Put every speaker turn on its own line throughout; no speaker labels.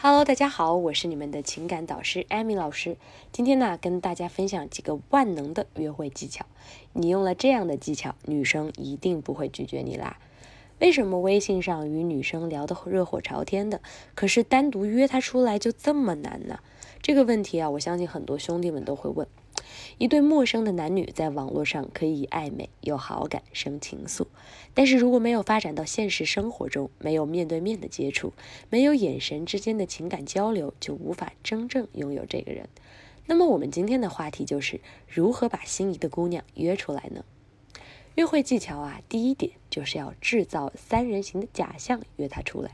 Hello，大家好，我是你们的情感导师艾米老师。今天呢，跟大家分享几个万能的约会技巧。你用了这样的技巧，女生一定不会拒绝你啦。为什么微信上与女生聊得热火朝天的，可是单独约她出来就这么难呢？这个问题啊，我相信很多兄弟们都会问。一对陌生的男女在网络上可以暧昧、有好感、生情愫，但是如果没有发展到现实生活中，没有面对面的接触，没有眼神之间的情感交流，就无法真正拥有这个人。那么我们今天的话题就是如何把心仪的姑娘约出来呢？约会技巧啊，第一点就是要制造三人行的假象，约她出来。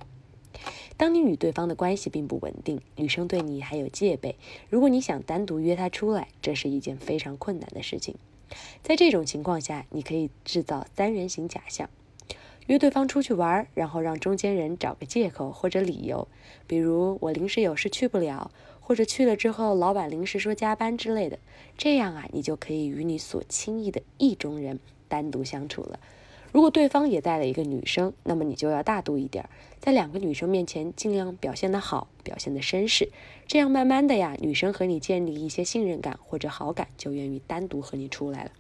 当你与对方的关系并不稳定，女生对你还有戒备，如果你想单独约她出来，这是一件非常困难的事情。在这种情况下，你可以制造三人行假象，约对方出去玩，然后让中间人找个借口或者理由，比如我临时有事去不了，或者去了之后老板临时说加班之类的。这样啊，你就可以与你所轻易的意中人单独相处了。如果对方也带了一个女生，那么你就要大度一点，在两个女生面前尽量表现得好，表现的绅士，这样慢慢的呀，女生和你建立一些信任感或者好感，就愿意单独和你出来了。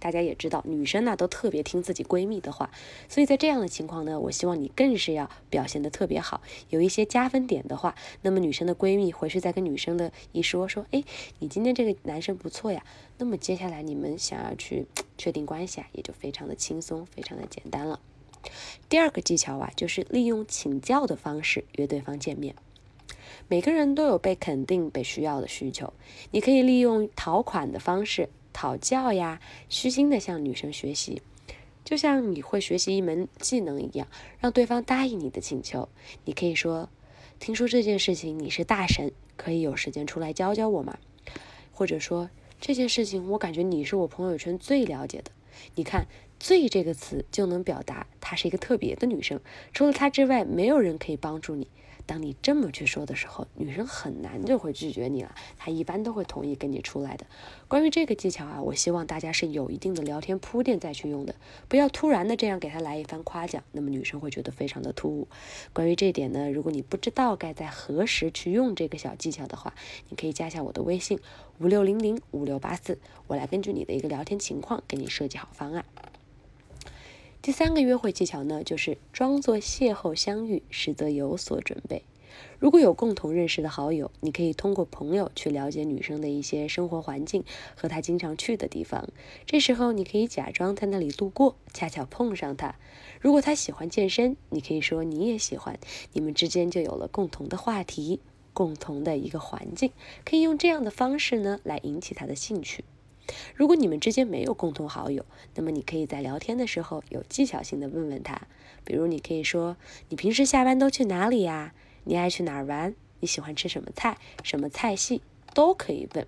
大家也知道，女生呢都特别听自己闺蜜的话，所以在这样的情况呢，我希望你更是要表现的特别好，有一些加分点的话，那么女生的闺蜜回去再跟女生的一说，说，哎，你今天这个男生不错呀，那么接下来你们想要去确定关系啊，也就非常的轻松，非常的简单了。第二个技巧啊，就是利用请教的方式约对方见面。每个人都有被肯定、被需要的需求，你可以利用讨款的方式。讨教呀，虚心的向女生学习，就像你会学习一门技能一样，让对方答应你的请求。你可以说：“听说这件事情你是大神，可以有时间出来教教我吗？”或者说：“这件事情我感觉你是我朋友圈最了解的。”你看“最”这个词就能表达她是一个特别的女生，除了她之外，没有人可以帮助你。当你这么去说的时候，女生很难就会拒绝你了，她一般都会同意跟你出来的。关于这个技巧啊，我希望大家是有一定的聊天铺垫再去用的，不要突然的这样给她来一番夸奖，那么女生会觉得非常的突兀。关于这点呢，如果你不知道该在何时去用这个小技巧的话，你可以加下我的微信五六零零五六八四，我来根据你的一个聊天情况给你设计好方案。第三个约会技巧呢，就是装作邂逅相遇，实则有所准备。如果有共同认识的好友，你可以通过朋友去了解女生的一些生活环境和她经常去的地方。这时候你可以假装在那里路过，恰巧碰上她。如果她喜欢健身，你可以说你也喜欢，你们之间就有了共同的话题，共同的一个环境，可以用这样的方式呢来引起她的兴趣。如果你们之间没有共同好友，那么你可以在聊天的时候有技巧性的问问他，比如你可以说：“你平时下班都去哪里呀？你爱去哪儿玩？你喜欢吃什么菜？什么菜系都可以问。”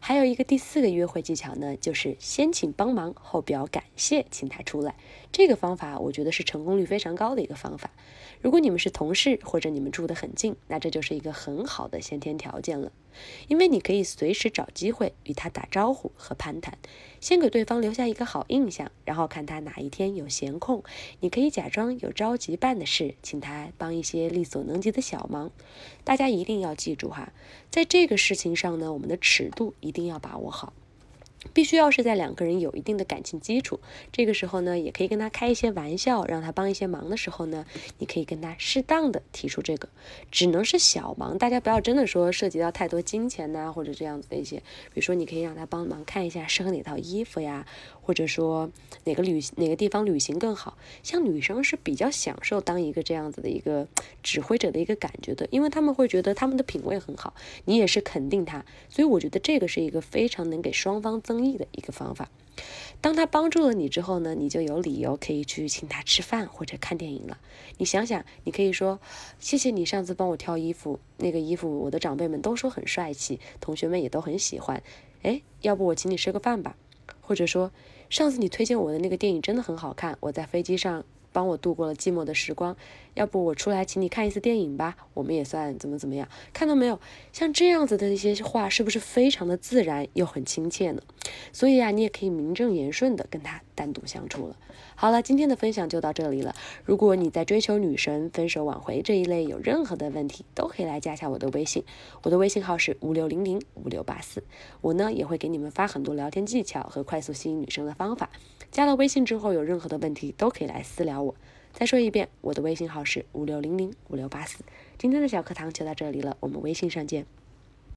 还有一个第四个约会技巧呢，就是先请帮忙后表感谢，请他出来。这个方法我觉得是成功率非常高的一个方法。如果你们是同事或者你们住得很近，那这就是一个很好的先天条件了，因为你可以随时找机会与他打招呼和攀谈，先给对方留下一个好印象，然后看他哪一天有闲空，你可以假装有着急办的事，请他帮一些力所能及的小忙。大家一定要记住哈，在这个事情上呢，我们的尺度一定要把握好。必须要是在两个人有一定的感情基础，这个时候呢，也可以跟他开一些玩笑，让他帮一些忙的时候呢，你可以跟他适当的提出这个，只能是小忙，大家不要真的说涉及到太多金钱呐，或者这样子的一些，比如说你可以让他帮忙看一下适合哪套衣服呀，或者说哪个旅哪个地方旅行更好，像女生是比较享受当一个这样子的一个指挥者的一个感觉的，因为他们会觉得他们的品味很好，你也是肯定他，所以我觉得这个是一个非常能给双方增益的一个方法。当他帮助了你之后呢，你就有理由可以去请他吃饭或者看电影了。你想想，你可以说：“谢谢你上次帮我挑衣服，那个衣服我的长辈们都说很帅气，同学们也都很喜欢。哎，要不我请你吃个饭吧？”或者说：“上次你推荐我的那个电影真的很好看，我在飞机上帮我度过了寂寞的时光。要不我出来请你看一次电影吧，我们也算怎么怎么样。看到没有？像这样子的一些话，是不是非常的自然又很亲切呢？所以啊，你也可以名正言顺的跟他单独相处了。好了，今天的分享就到这里了。如果你在追求女神、分手挽回这一类有任何的问题，都可以来加一下我的微信，我的微信号是五六零零五六八四。我呢也会给你们发很多聊天技巧和快速吸引女生的方法。加了微信之后，有任何的问题都可以来私聊我。再说一遍，我的微信号是五六零零五六八四。今天的小课堂就到这里了，我们微信上见。